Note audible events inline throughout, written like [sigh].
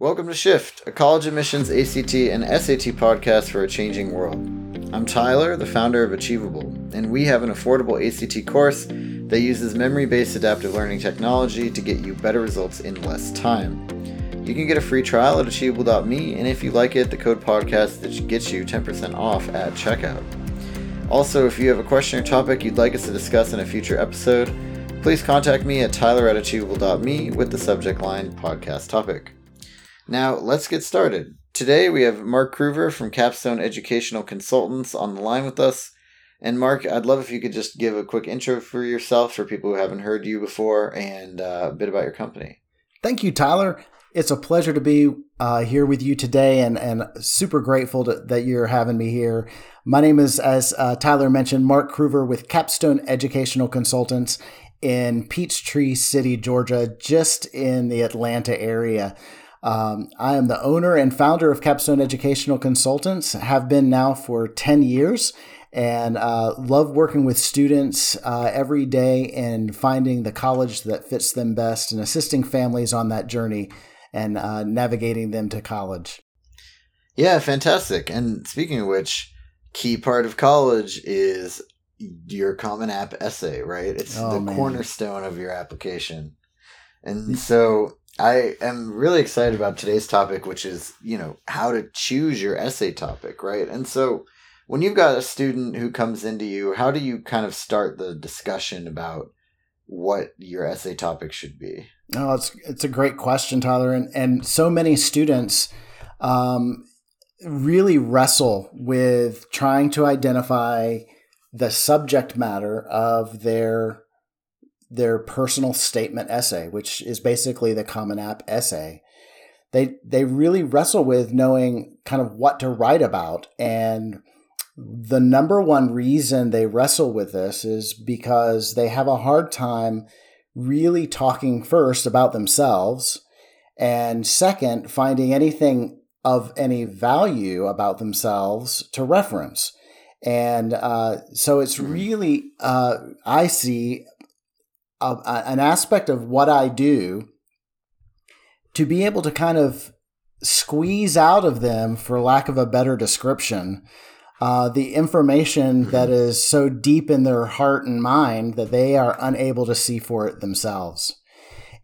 Welcome to Shift, a college admissions ACT and SAT podcast for a changing world. I'm Tyler, the founder of Achievable, and we have an affordable ACT course that uses memory based adaptive learning technology to get you better results in less time. You can get a free trial at achievable.me, and if you like it, the code podcast that gets you 10% off at checkout. Also, if you have a question or topic you'd like us to discuss in a future episode, please contact me at tyler at achievable.me with the subject line podcast topic. Now, let's get started. Today we have Mark Cruver from Capstone Educational Consultants on the line with us. And Mark, I'd love if you could just give a quick intro for yourself for people who haven't heard you before and uh, a bit about your company. Thank you, Tyler. It's a pleasure to be uh, here with you today and, and super grateful to, that you're having me here. My name is, as uh, Tyler mentioned, Mark Cruver with Capstone Educational Consultants in Peachtree City, Georgia, just in the Atlanta area. Um, I am the owner and founder of Capstone Educational Consultants, have been now for 10 years, and uh, love working with students uh, every day and finding the college that fits them best and assisting families on that journey and uh, navigating them to college. Yeah, fantastic. And speaking of which, key part of college is your Common App essay, right? It's oh, the man. cornerstone of your application. And so I am really excited about today's topic, which is, you know, how to choose your essay topic, right? And so when you've got a student who comes into you, how do you kind of start the discussion about what your essay topic should be? Oh, it's it's a great question, Tyler, and and so many students um, really wrestle with trying to identify the subject matter of their their personal statement essay, which is basically the Common App essay. They they really wrestle with knowing kind of what to write about and the number one reason they wrestle with this is because they have a hard time really talking first about themselves and second finding anything of any value about themselves to reference and uh, so it's hmm. really uh, i see a, a, an aspect of what I do to be able to kind of squeeze out of them, for lack of a better description, uh, the information mm-hmm. that is so deep in their heart and mind that they are unable to see for it themselves.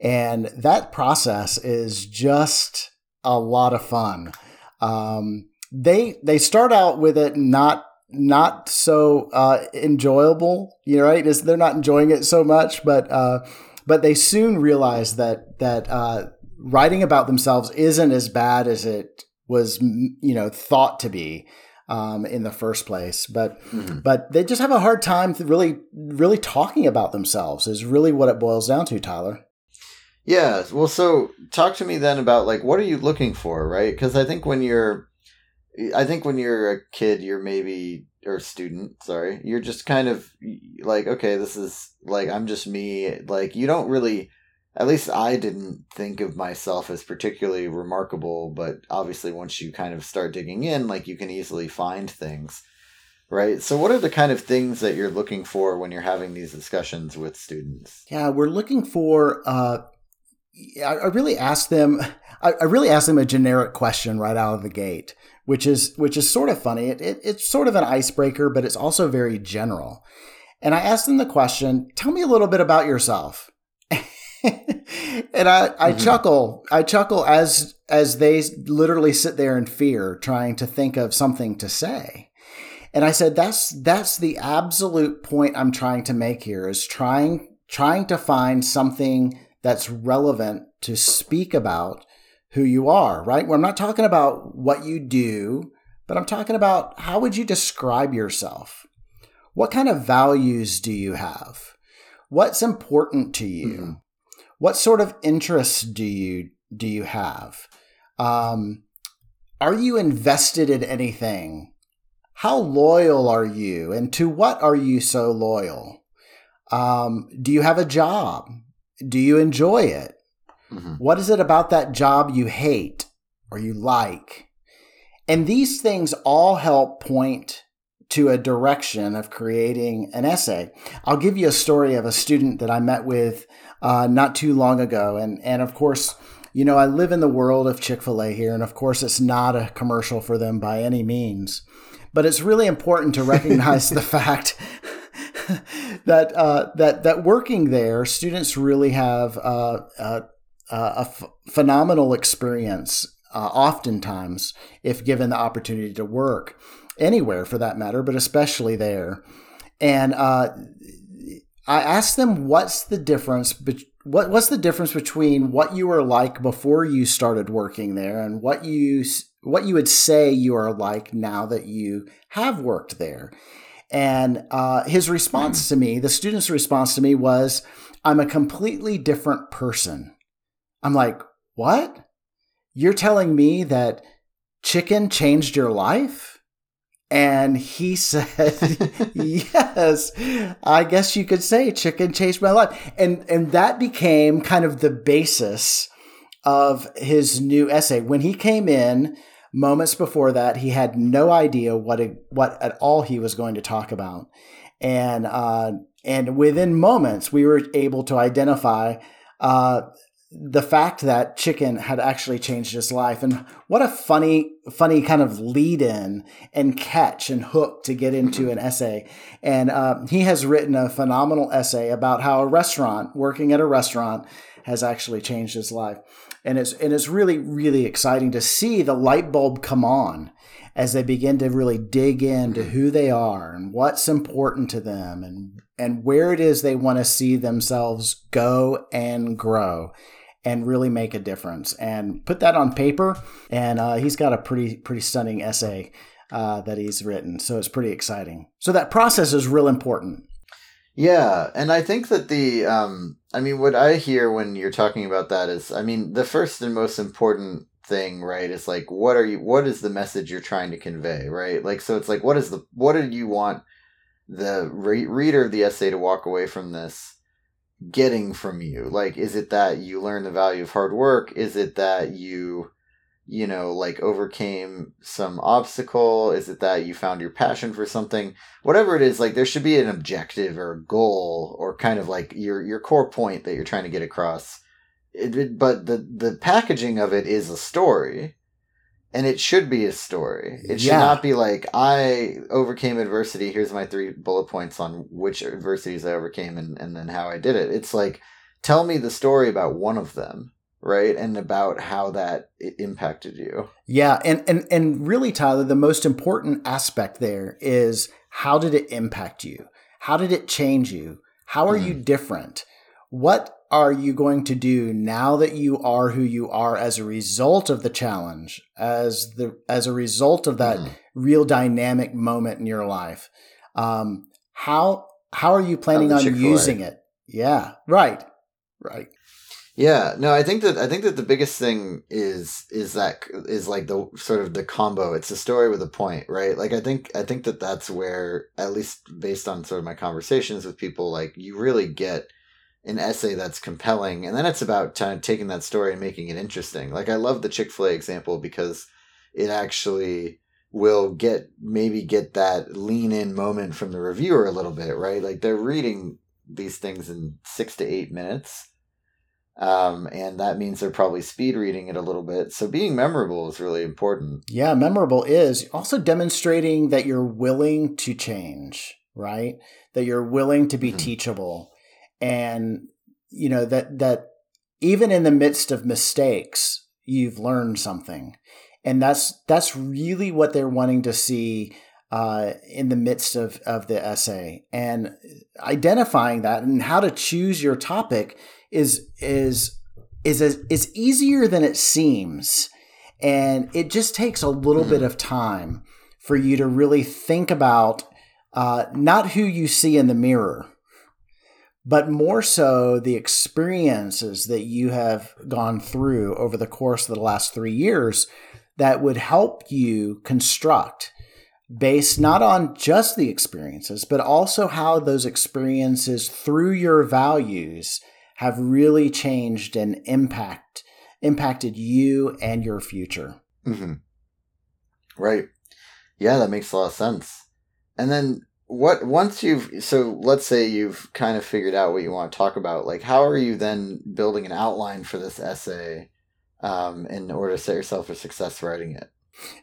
And that process is just a lot of fun. Um, they they start out with it not not so uh, enjoyable. You know, right? Is they're not enjoying it so much, but uh, but they soon realize that that uh, writing about themselves isn't as bad as it was, you know, thought to be. Um, in the first place, but mm-hmm. but they just have a hard time really really talking about themselves is really what it boils down to, Tyler. Yeah, well, so talk to me then about like what are you looking for, right? Because I think when you're I think when you're a kid, you're maybe or student, sorry, you're just kind of like, okay, this is like I'm just me. Like you don't really, at least I didn't think of myself as particularly remarkable. But obviously, once you kind of start digging in, like you can easily find things, right? So, what are the kind of things that you're looking for when you're having these discussions with students? Yeah, we're looking for. Uh, I really ask them. I really ask them a generic question right out of the gate which is which is sort of funny. It, it, it's sort of an icebreaker, but it's also very general. And I asked them the question, "Tell me a little bit about yourself." [laughs] and I, I mm-hmm. chuckle. I chuckle as as they literally sit there in fear, trying to think of something to say. And I said, "That's that's the absolute point I'm trying to make here. Is trying trying to find something that's relevant to speak about." Who you are, right? Well, I'm not talking about what you do, but I'm talking about how would you describe yourself? What kind of values do you have? What's important to you? Mm-hmm. What sort of interests do you do you have? Um, are you invested in anything? How loyal are you, and to what are you so loyal? Um, do you have a job? Do you enjoy it? Mm-hmm. What is it about that job you hate or you like? And these things all help point to a direction of creating an essay. I'll give you a story of a student that I met with uh, not too long ago. And, and of course, you know, I live in the world of Chick fil A here, and of course, it's not a commercial for them by any means. But it's really important to recognize the [laughs] fact [laughs] that, uh, that, that working there, students really have uh, uh, a f- phenomenal experience, uh, oftentimes, if given the opportunity to work anywhere for that matter, but especially there. And uh, I asked them, what's the difference between what what's the difference between what you were like before you started working there and what you what you would say you are like now that you have worked there? And uh, his response to me the student's response to me was i'm a completely different person i'm like what you're telling me that chicken changed your life and he [laughs] said, "Yes, I guess you could say chicken changed my life." And and that became kind of the basis of his new essay. When he came in, moments before that, he had no idea what what at all he was going to talk about, and uh, and within moments, we were able to identify uh, the fact that chicken had actually changed his life and what a funny funny kind of lead in and catch and hook to get into an essay. And uh, he has written a phenomenal essay about how a restaurant working at a restaurant has actually changed his life. And it's and it's really really exciting to see the light bulb come on as they begin to really dig into who they are and what's important to them and and where it is they want to see themselves go and grow and really make a difference and put that on paper. And uh, he's got a pretty pretty stunning essay uh, that he's written, so it's pretty exciting. So that process is real important. Yeah, and I think that the um, I mean, what I hear when you're talking about that is, I mean, the first and most important thing right is like what are you what is the message you're trying to convey right like so it's like what is the what did you want the re- reader of the essay to walk away from this getting from you? Like, is it that you learn the value of hard work? Is it that you, you know, like overcame some obstacle? Is it that you found your passion for something? Whatever it is, like there should be an objective or a goal or kind of like your your core point that you're trying to get across. It, but the the packaging of it is a story and it should be a story. It should yeah. not be like I overcame adversity. Here's my three bullet points on which adversities I overcame and, and then how I did it. It's like tell me the story about one of them, right? And about how that impacted you. Yeah, and and and really Tyler, the most important aspect there is how did it impact you? How did it change you? How are mm. you different? What are you going to do now that you are who you are as a result of the challenge as the as a result of that mm. real dynamic moment in your life? Um, how how are you planning on Chick-fil-A. using it? Yeah right right. Yeah no i think that i think that the biggest thing is is that is like the sort of the combo. It's a story with a point right? Like i think i think that that's where at least based on sort of my conversations with people like you really get an essay that's compelling and then it's about kind of taking that story and making it interesting. Like i love the chick-fil-a example because it actually will get maybe get that lean in moment from the reviewer a little bit right? Like they're reading these things in six to eight minutes um, and that means they're probably speed reading it a little bit. So being memorable is really important. Yeah memorable is also demonstrating that you're willing to change right? That you're willing to be mm-hmm. teachable and you know that that even in the midst of mistakes you've learned something. And that's that's really what they're wanting to see uh, in the midst of, of the essay. And identifying that and how to choose your topic is is is is easier than it seems. And it just takes a little mm-hmm. bit of time for you to really think about uh, not who you see in the mirror but more so the experiences that you have gone through over the course of the last three years that would help you construct based not on just the experiences, but also how those experiences through your values have really changed and impact impacted you and your future. Mm-hmm. Right. Yeah, that makes a lot of sense. And then what once you've so let's say you've kind of figured out what you want to talk about like how are you then building an outline for this essay um, in order to set yourself for success writing it.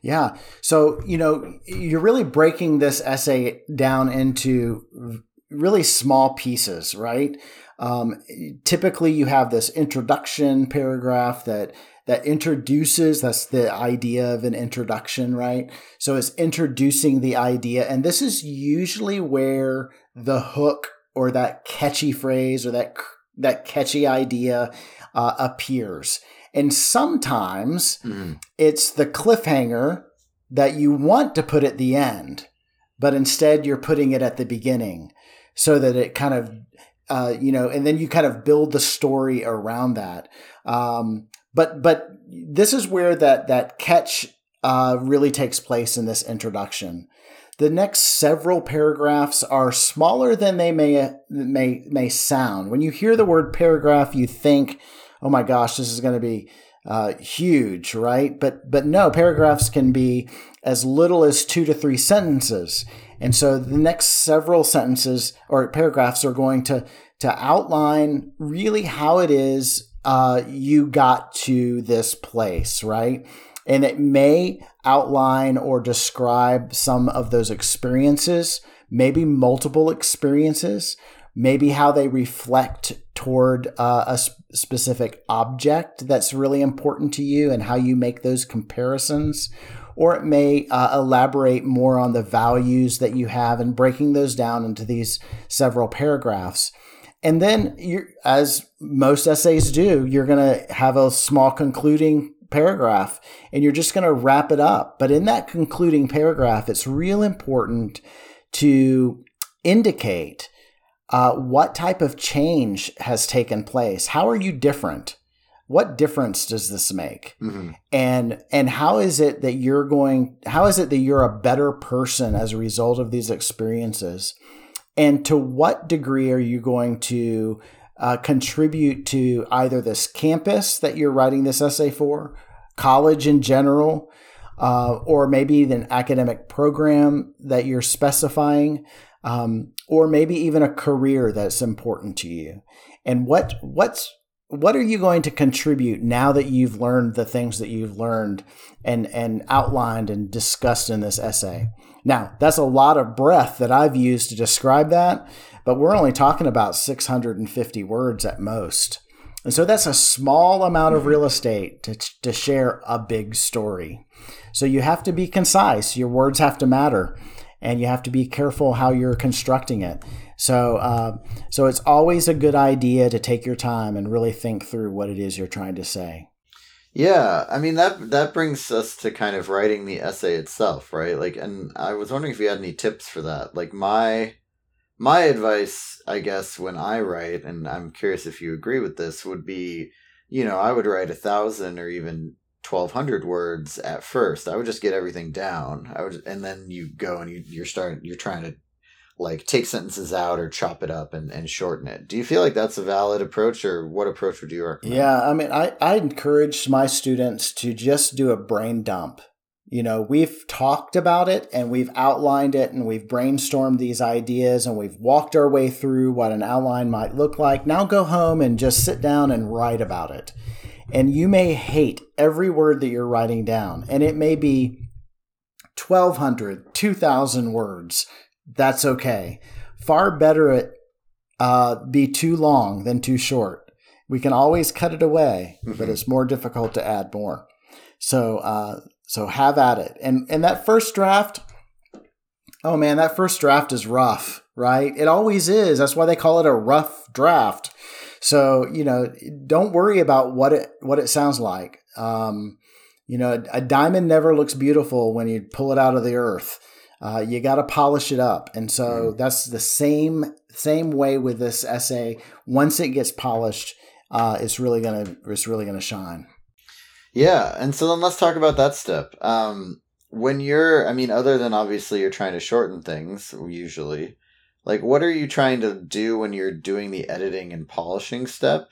Yeah. So, you know, you're really breaking this essay down into really small pieces, right? Um, typically, you have this introduction paragraph that that introduces that's the idea of an introduction right? So it's introducing the idea and this is usually where the hook or that catchy phrase or that that catchy idea uh, appears. And sometimes mm-hmm. it's the cliffhanger that you want to put at the end but instead you're putting it at the beginning so that it kind of uh, you know and then you kind of build the story around that. Um, but but this is where that that catch uh, really takes place in this introduction. The next several paragraphs are smaller than they may may may sound. When you hear the word paragraph, you think, "Oh my gosh, this is going to be uh, huge, right?" But but no, paragraphs can be as little as two to three sentences, and so the next several sentences or paragraphs are going to to outline really how it is uh, you got to this place, right? And it may outline or describe some of those experiences, maybe multiple experiences, maybe how they reflect toward uh, a sp- specific object that's really important to you and how you make those comparisons. Or it may uh, elaborate more on the values that you have and breaking those down into these several paragraphs. And then, you as most essays do, you're going to have a small concluding paragraph and you're just going to wrap it up. But in that concluding paragraph, it's real important to indicate uh, what type of change has taken place. How are you different? What difference does this make? Mm-hmm. And and how is it that you're going? How is it that you're a better person as a result of these experiences? And to what degree are you going to uh, contribute to either this campus that you're writing this essay for, college in general, uh, or maybe an academic program that you're specifying, um, or maybe even a career that's important to you? And what what's what are you going to contribute now that you've learned the things that you've learned and and outlined and discussed in this essay? Now, that's a lot of breath that I've used to describe that, but we're only talking about 650 words at most. And so that's a small amount of real estate to, to share a big story. So you have to be concise, your words have to matter, and you have to be careful how you're constructing it. So, uh, so it's always a good idea to take your time and really think through what it is you're trying to say. Yeah, I mean that that brings us to kind of writing the essay itself, right? Like and I was wondering if you had any tips for that. Like my my advice, I guess, when I write, and I'm curious if you agree with this, would be, you know, I would write a thousand or even twelve hundred words at first. I would just get everything down. I would, and then you go and you, you're starting, you're trying to like take sentences out or chop it up and, and shorten it. Do you feel like that's a valid approach or what approach would you recommend? Yeah, I mean, I, I encourage my students to just do a brain dump. You know, we've talked about it and we've outlined it and we've brainstormed these ideas and we've walked our way through what an outline might look like. Now go home and just sit down and write about it. And you may hate every word that you're writing down, and it may be 1,200, 2,000 words that's okay. Far better it uh, be too long than too short. We can always cut it away, mm-hmm. but it's more difficult to add more. So, uh, so have at it. And and that first draft, oh man, that first draft is rough, right? It always is. That's why they call it a rough draft. So you know, don't worry about what it what it sounds like. Um, you know, a, a diamond never looks beautiful when you pull it out of the earth uh, you got to polish it up. And so mm. that's the same same way with this essay. Once it gets polished, uh, it's really gonna it's really gonna shine. Yeah, and so then let's talk about that step. Um, when you're, I mean, other than obviously you're trying to shorten things usually, like what are you trying to do when you're doing the editing and polishing step?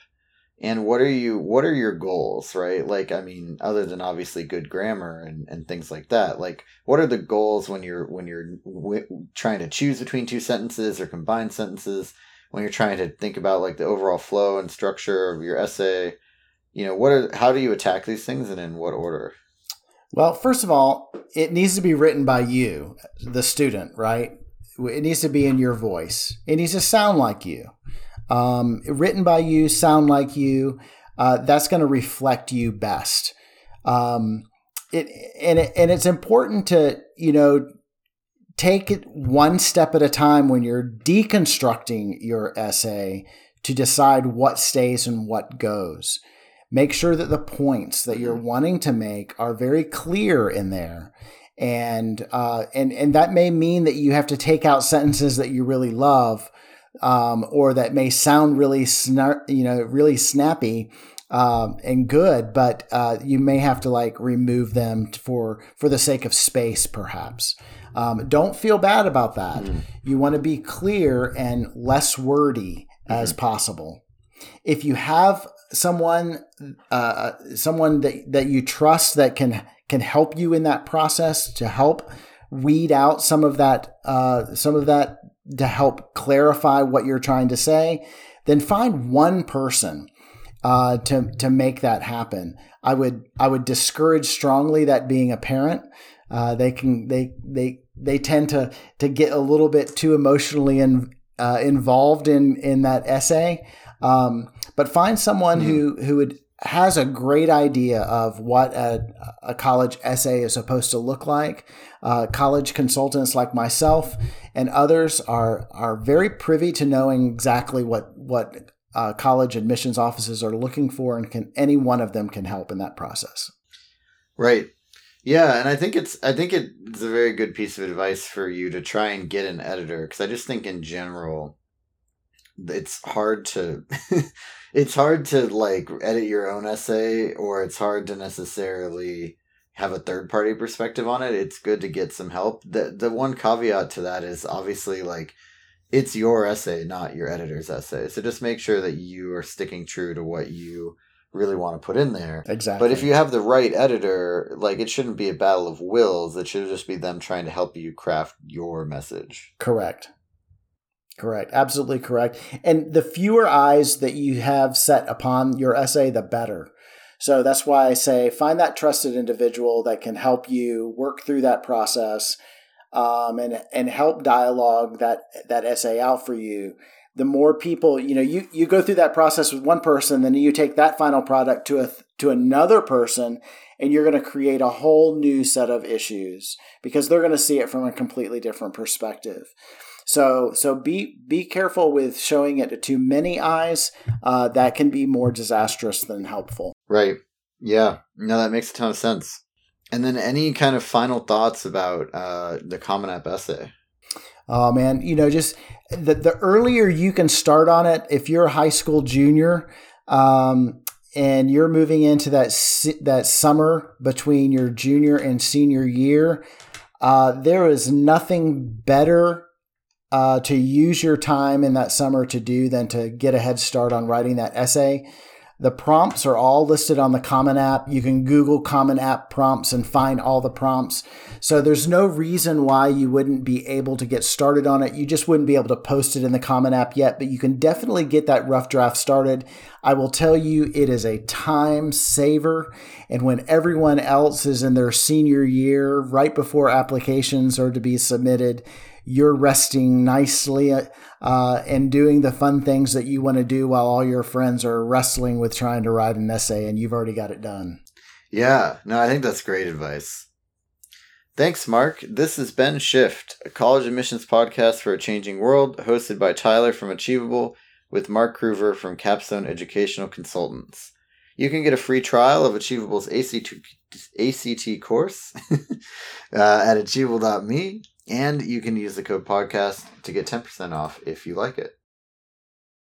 And what are you what are your goals right like i mean other than obviously good grammar and, and things like that like what are the goals when you're when you're w- trying to choose between two sentences or combine sentences when you're trying to think about like the overall flow and structure of your essay you know, what are how do you attack these things and in what order? Well, first of all, it needs to be written by you, the student, right? It needs to be in your voice. It needs to sound like you. Um, written by you, sound like you. Uh, that's going to reflect you best. Um, it and it, and it's important to you know take it one step at a time when you're deconstructing your essay to decide what stays and what goes. Make sure that the points that you're wanting to make are very clear in there. And uh, and and that may mean that you have to take out sentences that you really love, um, or that may sound really snar- you know really snappy, um, and good, but uh, you may have to like remove them for for the sake of space, perhaps. Um, don't feel bad about that. Mm. You want to be clear and less wordy mm-hmm. as possible. If you have someone uh, someone that, that you trust that can can help you in that process to help weed out some of that uh, some of that to help clarify what you're trying to say, then find one person uh, to to make that happen. I would I would discourage strongly that being a parent. Uh, they can they they they tend to to get a little bit too emotionally in, uh, involved in in that essay. Um, but find someone mm-hmm. who who would has a great idea of what a, a college essay is supposed to look like. Uh, college consultants like myself and others are are very privy to knowing exactly what what uh, college admissions offices are looking for, and can any one of them can help in that process. Right. Yeah, and I think it's I think it's a very good piece of advice for you to try and get an editor because I just think in general it's hard to [laughs] it's hard to like edit your own essay or it's hard to necessarily have a third party perspective on it. It's good to get some help. The the one caveat to that is obviously like it's your essay, not your editor's essay. So just make sure that you are sticking true to what you really want to put in there. Exactly. But if you have the right editor, like it shouldn't be a battle of wills. It should just be them trying to help you craft your message. Correct. Correct. Absolutely correct. And the fewer eyes that you have set upon your essay, the better. So that's why I say find that trusted individual that can help you work through that process um, and and help dialogue that that essay out for you the more people you know you you go through that process with one person then you take that final product to a to another person and you're going to create a whole new set of issues because they're going to see it from a completely different perspective so so be be careful with showing it to too many eyes uh, that can be more disastrous than helpful. Right. Yeah. No that makes a ton of sense. And then any kind of final thoughts about uh, the Common App essay? Oh man, you know, just the the earlier you can start on it, if you're a high school junior, um, and you're moving into that that summer between your junior and senior year, uh, there is nothing better uh, to use your time in that summer to do than to get a head start on writing that essay. The prompts are all listed on the Common App. You can Google Common App prompts and find all the prompts. So there's no reason why you wouldn't be able to get started on it. You just wouldn't be able to post it in the Common App yet, but you can definitely get that rough draft started. I will tell you, it is a time saver. And when everyone else is in their senior year, right before applications are to be submitted, you're resting nicely uh, and doing the fun things that you want to do while all your friends are wrestling with trying to write an essay and you've already got it done. Yeah, no, I think that's great advice. Thanks, Mark. This is Ben Shift, a college admissions podcast for a changing world, hosted by Tyler from Achievable with Mark Cruver from Capstone Educational Consultants. You can get a free trial of Achievable's ACT, ACT course [laughs] uh, at achievable.me and you can use the code podcast to get 10% off if you like it.